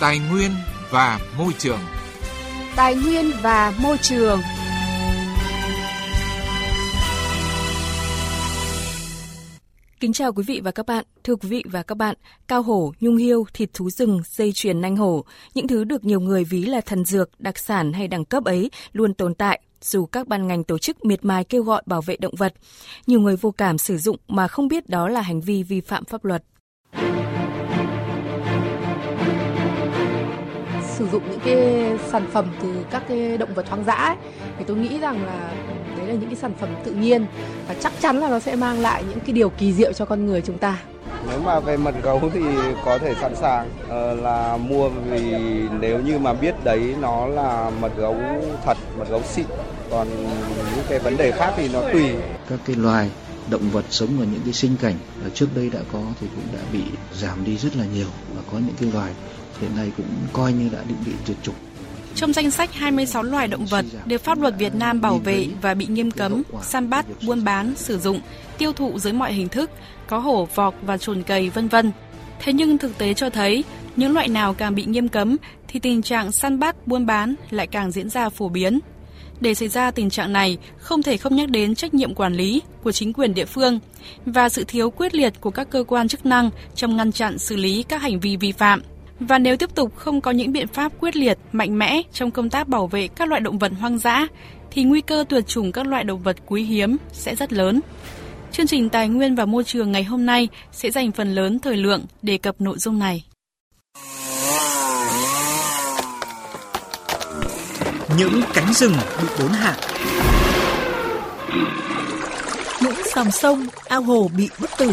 Tài nguyên và môi trường. Tài nguyên và môi trường. Kính chào quý vị và các bạn. Thưa quý vị và các bạn, cao hổ, nhung hiêu, thịt thú rừng, dây chuyền nanh hổ, những thứ được nhiều người ví là thần dược, đặc sản hay đẳng cấp ấy luôn tồn tại dù các ban ngành tổ chức miệt mài kêu gọi bảo vệ động vật. Nhiều người vô cảm sử dụng mà không biết đó là hành vi vi phạm pháp luật. Sử dụng những cái sản phẩm từ các cái động vật hoang dã ấy, thì tôi nghĩ rằng là đấy là những cái sản phẩm tự nhiên và chắc chắn là nó sẽ mang lại những cái điều kỳ diệu cho con người chúng ta. Nếu mà về mật gấu thì có thể sẵn sàng uh, là mua vì nếu như mà biết đấy nó là mật gấu thật, mật gấu xịn. Còn những cái vấn đề khác thì nó tùy. Các cái loài động vật sống ở những cái sinh cảnh ở trước đây đã có thì cũng đã bị giảm đi rất là nhiều và có những cái loài hiện nay cũng coi như đã định bị tuyệt chủng. Trong danh sách 26 loài động vật được pháp luật Việt Nam bảo vệ và bị nghiêm cấm săn bắt, buôn bán, sử dụng, tiêu thụ dưới mọi hình thức, có hổ, vọc và chuồn cầy vân vân. Thế nhưng thực tế cho thấy, những loại nào càng bị nghiêm cấm thì tình trạng săn bắt, buôn bán lại càng diễn ra phổ biến. Để xảy ra tình trạng này, không thể không nhắc đến trách nhiệm quản lý của chính quyền địa phương và sự thiếu quyết liệt của các cơ quan chức năng trong ngăn chặn xử lý các hành vi vi phạm. Và nếu tiếp tục không có những biện pháp quyết liệt, mạnh mẽ trong công tác bảo vệ các loại động vật hoang dã, thì nguy cơ tuyệt chủng các loại động vật quý hiếm sẽ rất lớn. Chương trình Tài nguyên và Môi trường ngày hôm nay sẽ dành phần lớn thời lượng đề cập nội dung này. Những cánh rừng bị đốn hạ Những dòng sông, ao hồ bị bức tử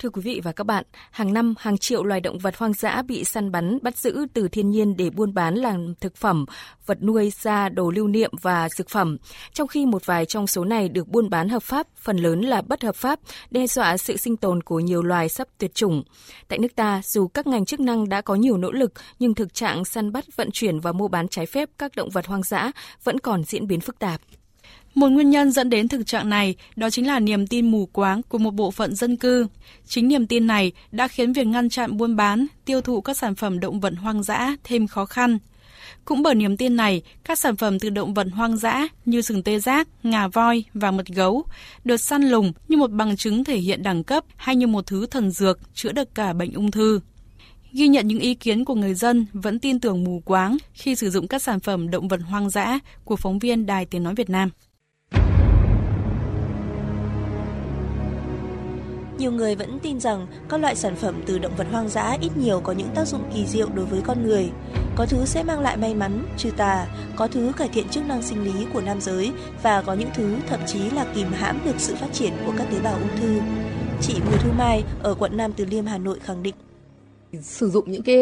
Thưa quý vị và các bạn, hàng năm hàng triệu loài động vật hoang dã bị săn bắn, bắt giữ từ thiên nhiên để buôn bán làm thực phẩm, vật nuôi, da, đồ lưu niệm và dược phẩm. Trong khi một vài trong số này được buôn bán hợp pháp, phần lớn là bất hợp pháp, đe dọa sự sinh tồn của nhiều loài sắp tuyệt chủng. Tại nước ta, dù các ngành chức năng đã có nhiều nỗ lực, nhưng thực trạng săn bắt, vận chuyển và mua bán trái phép các động vật hoang dã vẫn còn diễn biến phức tạp. Một nguyên nhân dẫn đến thực trạng này đó chính là niềm tin mù quáng của một bộ phận dân cư. Chính niềm tin này đã khiến việc ngăn chặn buôn bán, tiêu thụ các sản phẩm động vật hoang dã thêm khó khăn. Cũng bởi niềm tin này, các sản phẩm từ động vật hoang dã như sừng tê giác, ngà voi và mật gấu được săn lùng như một bằng chứng thể hiện đẳng cấp hay như một thứ thần dược chữa được cả bệnh ung thư. Ghi nhận những ý kiến của người dân vẫn tin tưởng mù quáng khi sử dụng các sản phẩm động vật hoang dã của phóng viên Đài Tiếng Nói Việt Nam. Nhiều người vẫn tin rằng các loại sản phẩm từ động vật hoang dã ít nhiều có những tác dụng kỳ diệu đối với con người. Có thứ sẽ mang lại may mắn, trừ tà, có thứ cải thiện chức năng sinh lý của nam giới và có những thứ thậm chí là kìm hãm được sự phát triển của các tế bào ung thư. Chị Bùi Thu Mai ở quận Nam Từ Liêm, Hà Nội khẳng định sử dụng những cái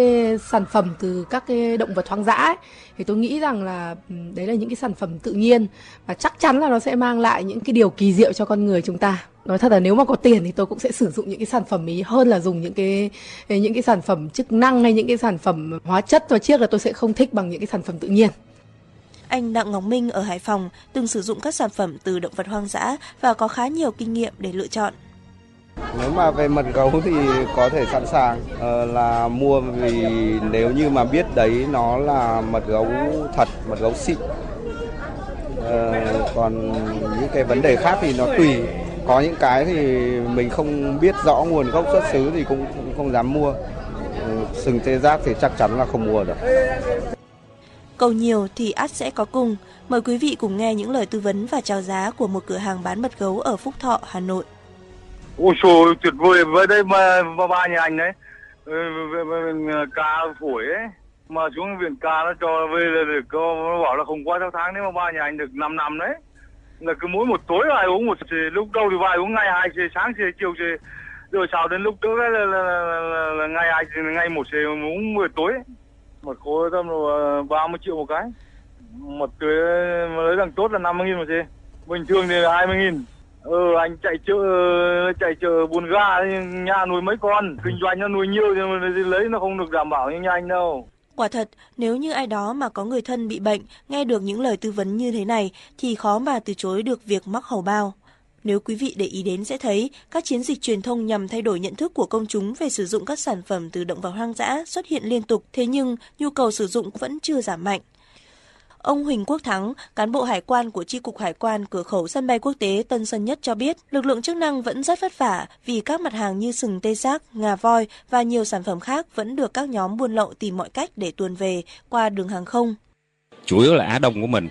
sản phẩm từ các cái động vật hoang dã ấy, thì tôi nghĩ rằng là đấy là những cái sản phẩm tự nhiên và chắc chắn là nó sẽ mang lại những cái điều kỳ diệu cho con người chúng ta nói thật là nếu mà có tiền thì tôi cũng sẽ sử dụng những cái sản phẩm ý hơn là dùng những cái những cái sản phẩm chức năng hay những cái sản phẩm hóa chất và chiếc là tôi sẽ không thích bằng những cái sản phẩm tự nhiên anh Đặng Ngọc Minh ở Hải Phòng từng sử dụng các sản phẩm từ động vật hoang dã và có khá nhiều kinh nghiệm để lựa chọn. Nếu mà về mật gấu thì có thể sẵn sàng uh, là mua vì nếu như mà biết đấy nó là mật gấu thật, mật gấu xịn. Uh, còn những cái vấn đề khác thì nó tùy. Có những cái thì mình không biết rõ nguồn gốc xuất xứ thì cũng, cũng không dám mua. Uh, sừng tê giác thì chắc chắn là không mua được. Cầu nhiều thì ắt sẽ có cùng. Mời quý vị cùng nghe những lời tư vấn và chào giá của một cửa hàng bán mật gấu ở Phúc Thọ, Hà Nội. Ôi trời tuyệt vời. Với đây mà, mà ba nhà anh đấy ờ, cá phổi ấy mà xuống viện cá nó cho về là được nó bảo là không qua sáu tháng nếu mà ba nhà anh được 5 năm đấy. Là cứ mỗi một tối vài uống một lúc đầu thì vài uống ngày hai xì sáng xì chiều xì rồi sau đến lúc trước là, là, là, là, là, là ngày hai ngày một xì uống 10 tối mà khối tầm là 30 ờ, triệu một cái. Một cái lấy càng tốt là 50 nghìn một xì bình thường thì là 20 nghìn ừ anh chạy chợ chạy chợ buồn ga nhà nuôi mấy con kinh doanh nó nuôi nhiều thì lấy nó không được đảm bảo như anh đâu Quả thật, nếu như ai đó mà có người thân bị bệnh, nghe được những lời tư vấn như thế này thì khó mà từ chối được việc mắc hầu bao. Nếu quý vị để ý đến sẽ thấy, các chiến dịch truyền thông nhằm thay đổi nhận thức của công chúng về sử dụng các sản phẩm từ động vật hoang dã xuất hiện liên tục, thế nhưng nhu cầu sử dụng vẫn chưa giảm mạnh. Ông Huỳnh Quốc Thắng, cán bộ hải quan của Chi cục Hải quan cửa khẩu sân bay quốc tế Tân Sơn Nhất cho biết, lực lượng chức năng vẫn rất vất vả vì các mặt hàng như sừng tê giác, ngà voi và nhiều sản phẩm khác vẫn được các nhóm buôn lậu tìm mọi cách để tuồn về qua đường hàng không. Chủ yếu là Á Đông của mình,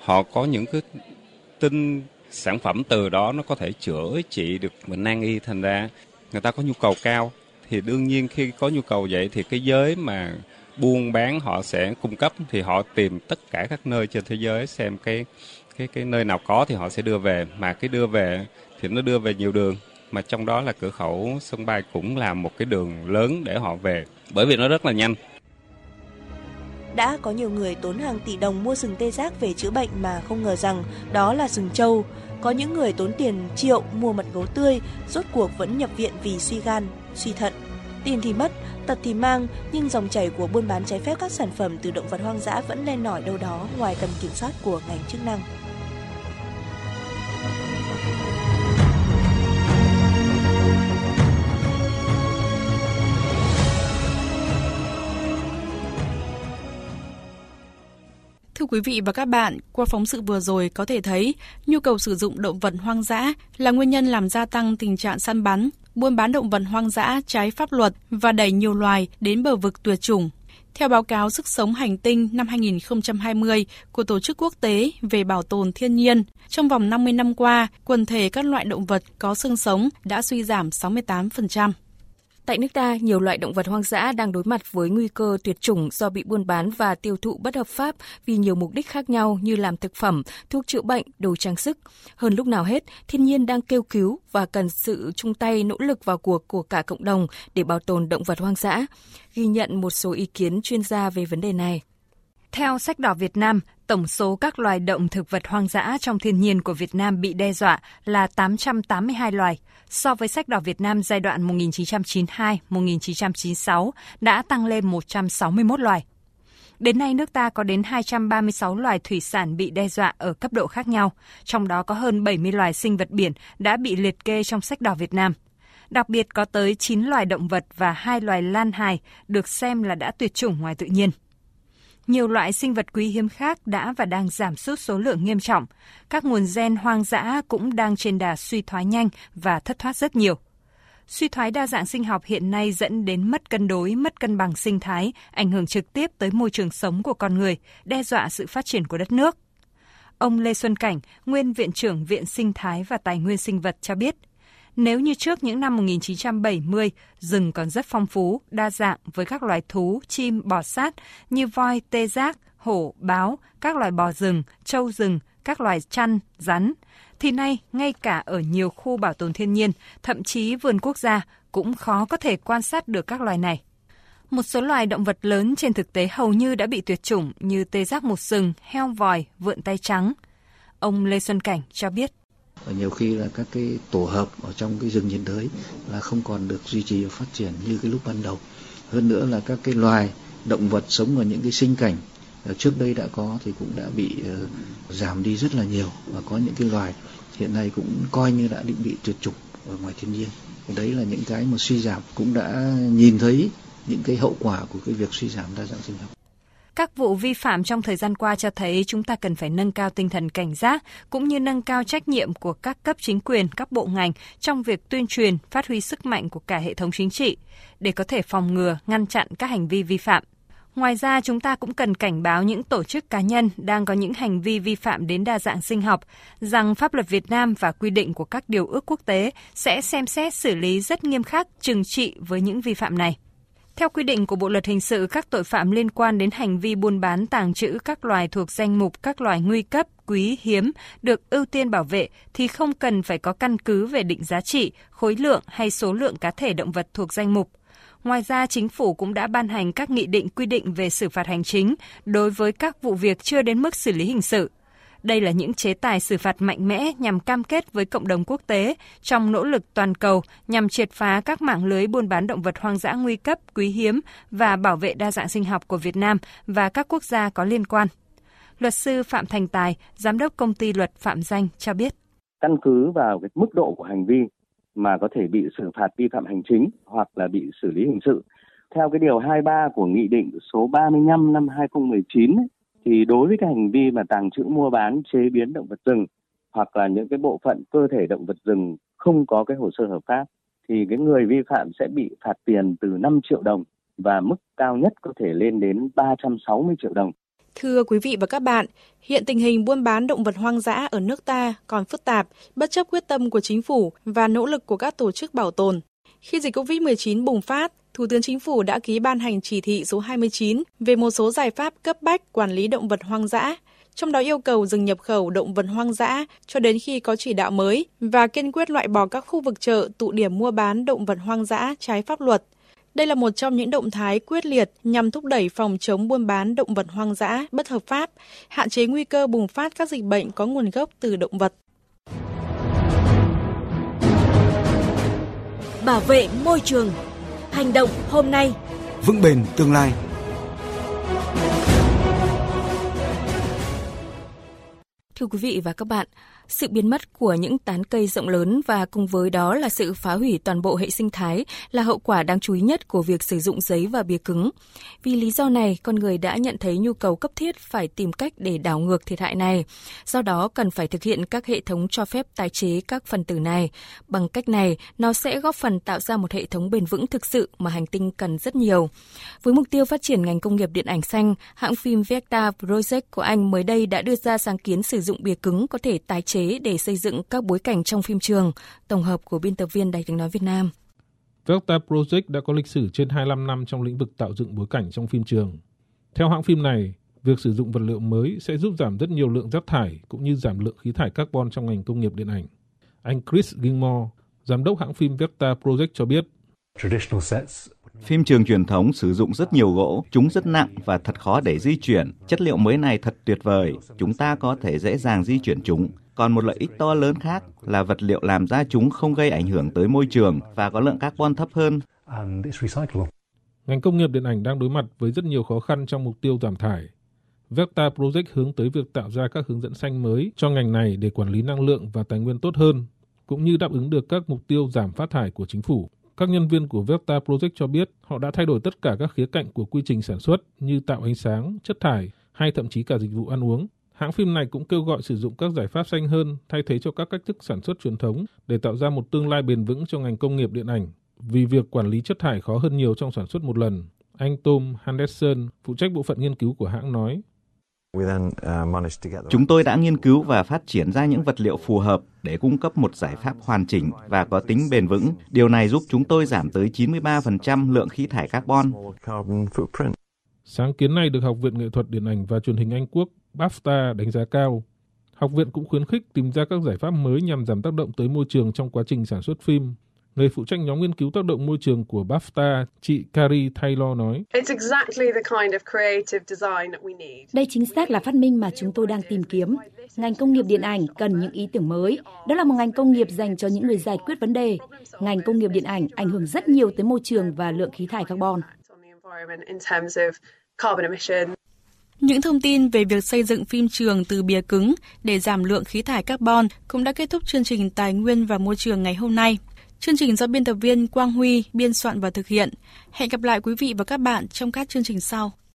họ có những cái tin sản phẩm từ đó nó có thể chữa trị được bệnh nan y thành ra người ta có nhu cầu cao thì đương nhiên khi có nhu cầu vậy thì cái giới mà buôn bán họ sẽ cung cấp thì họ tìm tất cả các nơi trên thế giới xem cái cái cái nơi nào có thì họ sẽ đưa về mà cái đưa về thì nó đưa về nhiều đường mà trong đó là cửa khẩu sân bay cũng là một cái đường lớn để họ về bởi vì nó rất là nhanh đã có nhiều người tốn hàng tỷ đồng mua sừng tê giác về chữa bệnh mà không ngờ rằng đó là sừng trâu. Có những người tốn tiền triệu mua mật gấu tươi, rốt cuộc vẫn nhập viện vì suy gan, suy thận. Tiền thì mất, tật thì mang, nhưng dòng chảy của buôn bán trái phép các sản phẩm từ động vật hoang dã vẫn len lỏi đâu đó ngoài tầm kiểm soát của ngành chức năng. Thưa quý vị và các bạn, qua phóng sự vừa rồi có thể thấy nhu cầu sử dụng động vật hoang dã là nguyên nhân làm gia tăng tình trạng săn bắn, buôn bán động vật hoang dã trái pháp luật và đẩy nhiều loài đến bờ vực tuyệt chủng. Theo báo cáo Sức sống hành tinh năm 2020 của Tổ chức Quốc tế về bảo tồn thiên nhiên, trong vòng 50 năm qua, quần thể các loại động vật có xương sống đã suy giảm 68%. Tại nước ta, nhiều loại động vật hoang dã đang đối mặt với nguy cơ tuyệt chủng do bị buôn bán và tiêu thụ bất hợp pháp vì nhiều mục đích khác nhau như làm thực phẩm, thuốc chữa bệnh, đồ trang sức. Hơn lúc nào hết, thiên nhiên đang kêu cứu và cần sự chung tay nỗ lực vào cuộc của cả cộng đồng để bảo tồn động vật hoang dã. Ghi nhận một số ý kiến chuyên gia về vấn đề này. Theo sách đỏ Việt Nam, tổng số các loài động thực vật hoang dã trong thiên nhiên của Việt Nam bị đe dọa là 882 loài. So với sách đỏ Việt Nam giai đoạn 1992-1996 đã tăng lên 161 loài. Đến nay, nước ta có đến 236 loài thủy sản bị đe dọa ở cấp độ khác nhau, trong đó có hơn 70 loài sinh vật biển đã bị liệt kê trong sách đỏ Việt Nam. Đặc biệt có tới 9 loài động vật và 2 loài lan hài được xem là đã tuyệt chủng ngoài tự nhiên nhiều loại sinh vật quý hiếm khác đã và đang giảm sút số lượng nghiêm trọng. Các nguồn gen hoang dã cũng đang trên đà suy thoái nhanh và thất thoát rất nhiều. Suy thoái đa dạng sinh học hiện nay dẫn đến mất cân đối, mất cân bằng sinh thái, ảnh hưởng trực tiếp tới môi trường sống của con người, đe dọa sự phát triển của đất nước. Ông Lê Xuân Cảnh, nguyên viện trưởng Viện Sinh thái và Tài nguyên sinh vật cho biết – nếu như trước những năm 1970, rừng còn rất phong phú, đa dạng với các loài thú, chim, bò sát như voi, tê giác, hổ, báo, các loài bò rừng, trâu rừng, các loài chăn, rắn, thì nay ngay cả ở nhiều khu bảo tồn thiên nhiên, thậm chí vườn quốc gia cũng khó có thể quan sát được các loài này. Một số loài động vật lớn trên thực tế hầu như đã bị tuyệt chủng như tê giác một sừng, heo vòi, vượn tay trắng. Ông Lê Xuân Cảnh cho biết nhiều khi là các cái tổ hợp ở trong cái rừng nhiệt đới là không còn được duy trì và phát triển như cái lúc ban đầu. Hơn nữa là các cái loài động vật sống ở những cái sinh cảnh ờ, trước đây đã có thì cũng đã bị uh, giảm đi rất là nhiều. Và có những cái loài hiện nay cũng coi như đã định bị tuyệt chủng ở ngoài thiên nhiên. Đấy là những cái mà suy giảm cũng đã nhìn thấy những cái hậu quả của cái việc suy giảm đa dạng sinh học các vụ vi phạm trong thời gian qua cho thấy chúng ta cần phải nâng cao tinh thần cảnh giác cũng như nâng cao trách nhiệm của các cấp chính quyền, các bộ ngành trong việc tuyên truyền, phát huy sức mạnh của cả hệ thống chính trị để có thể phòng ngừa, ngăn chặn các hành vi vi phạm. Ngoài ra, chúng ta cũng cần cảnh báo những tổ chức cá nhân đang có những hành vi vi phạm đến đa dạng sinh học rằng pháp luật Việt Nam và quy định của các điều ước quốc tế sẽ xem xét xử lý rất nghiêm khắc trừng trị với những vi phạm này. Theo quy định của Bộ luật hình sự, các tội phạm liên quan đến hành vi buôn bán tàng trữ các loài thuộc danh mục các loài nguy cấp, quý, hiếm được ưu tiên bảo vệ thì không cần phải có căn cứ về định giá trị, khối lượng hay số lượng cá thể động vật thuộc danh mục. Ngoài ra, chính phủ cũng đã ban hành các nghị định quy định về xử phạt hành chính đối với các vụ việc chưa đến mức xử lý hình sự. Đây là những chế tài xử phạt mạnh mẽ nhằm cam kết với cộng đồng quốc tế trong nỗ lực toàn cầu nhằm triệt phá các mạng lưới buôn bán động vật hoang dã nguy cấp, quý hiếm và bảo vệ đa dạng sinh học của Việt Nam và các quốc gia có liên quan. Luật sư Phạm Thành Tài, giám đốc công ty luật Phạm Danh cho biết. Căn cứ vào cái mức độ của hành vi mà có thể bị xử phạt vi phạm hành chính hoặc là bị xử lý hình sự. Theo cái điều 23 của Nghị định số 35 năm 2019 ấy, thì đối với cái hành vi mà tàng trữ mua bán chế biến động vật rừng hoặc là những cái bộ phận cơ thể động vật rừng không có cái hồ sơ hợp pháp thì cái người vi phạm sẽ bị phạt tiền từ 5 triệu đồng và mức cao nhất có thể lên đến 360 triệu đồng. Thưa quý vị và các bạn, hiện tình hình buôn bán động vật hoang dã ở nước ta còn phức tạp, bất chấp quyết tâm của chính phủ và nỗ lực của các tổ chức bảo tồn. Khi dịch COVID-19 bùng phát, Thủ tướng Chính phủ đã ký ban hành chỉ thị số 29 về một số giải pháp cấp bách quản lý động vật hoang dã, trong đó yêu cầu dừng nhập khẩu động vật hoang dã cho đến khi có chỉ đạo mới và kiên quyết loại bỏ các khu vực chợ tụ điểm mua bán động vật hoang dã trái pháp luật. Đây là một trong những động thái quyết liệt nhằm thúc đẩy phòng chống buôn bán động vật hoang dã bất hợp pháp, hạn chế nguy cơ bùng phát các dịch bệnh có nguồn gốc từ động vật. Bảo vệ môi trường Hành động hôm nay, vững bền tương lai. Thưa quý vị và các bạn, sự biến mất của những tán cây rộng lớn và cùng với đó là sự phá hủy toàn bộ hệ sinh thái là hậu quả đáng chú ý nhất của việc sử dụng giấy và bìa cứng. Vì lý do này, con người đã nhận thấy nhu cầu cấp thiết phải tìm cách để đảo ngược thiệt hại này. Do đó, cần phải thực hiện các hệ thống cho phép tái chế các phần tử này. Bằng cách này, nó sẽ góp phần tạo ra một hệ thống bền vững thực sự mà hành tinh cần rất nhiều. Với mục tiêu phát triển ngành công nghiệp điện ảnh xanh, hãng phim Vecta Project của Anh mới đây đã đưa ra sáng kiến sử dụng bìa cứng có thể tái chế chế để xây dựng các bối cảnh trong phim trường. Tổng hợp của biên tập viên Đài tiếng nói Việt Nam. Vecta Project đã có lịch sử trên 25 năm trong lĩnh vực tạo dựng bối cảnh trong phim trường. Theo hãng phim này, việc sử dụng vật liệu mới sẽ giúp giảm rất nhiều lượng rác thải cũng như giảm lượng khí thải carbon trong ngành công nghiệp điện ảnh. Anh Chris Gilmore, giám đốc hãng phim Vecta Project cho biết, Phim trường truyền thống sử dụng rất nhiều gỗ, chúng rất nặng và thật khó để di chuyển. Chất liệu mới này thật tuyệt vời, chúng ta có thể dễ dàng di chuyển chúng. Còn một lợi ích to lớn khác là vật liệu làm ra chúng không gây ảnh hưởng tới môi trường và có lượng carbon thấp hơn. Ngành công nghiệp điện ảnh đang đối mặt với rất nhiều khó khăn trong mục tiêu giảm thải. Vecta Project hướng tới việc tạo ra các hướng dẫn xanh mới cho ngành này để quản lý năng lượng và tài nguyên tốt hơn, cũng như đáp ứng được các mục tiêu giảm phát thải của chính phủ. Các nhân viên của Vecta Project cho biết họ đã thay đổi tất cả các khía cạnh của quy trình sản xuất như tạo ánh sáng, chất thải hay thậm chí cả dịch vụ ăn uống. Hãng phim này cũng kêu gọi sử dụng các giải pháp xanh hơn thay thế cho các cách thức sản xuất truyền thống để tạo ra một tương lai bền vững cho ngành công nghiệp điện ảnh. Vì việc quản lý chất thải khó hơn nhiều trong sản xuất một lần, anh Tom Henderson, phụ trách bộ phận nghiên cứu của hãng nói, Chúng tôi đã nghiên cứu và phát triển ra những vật liệu phù hợp để cung cấp một giải pháp hoàn chỉnh và có tính bền vững. Điều này giúp chúng tôi giảm tới 93% lượng khí thải carbon. Sáng kiến này được Học viện Nghệ thuật Điện ảnh và Truyền hình Anh Quốc BAFTA đánh giá cao. Học viện cũng khuyến khích tìm ra các giải pháp mới nhằm giảm tác động tới môi trường trong quá trình sản xuất phim. Người phụ trách nhóm nghiên cứu tác động môi trường của BAFTA, chị Carrie Taylor nói. Đây chính xác là phát minh mà chúng tôi đang tìm kiếm. Ngành công nghiệp điện ảnh cần những ý tưởng mới. Đó là một ngành công nghiệp dành cho những người giải quyết vấn đề. Ngành công nghiệp điện ảnh ảnh hưởng rất nhiều tới môi trường và lượng khí thải carbon. Những thông tin về việc xây dựng phim trường từ bìa cứng để giảm lượng khí thải carbon cũng đã kết thúc chương trình Tài nguyên và Môi trường ngày hôm nay. Chương trình do biên tập viên Quang Huy biên soạn và thực hiện. Hẹn gặp lại quý vị và các bạn trong các chương trình sau.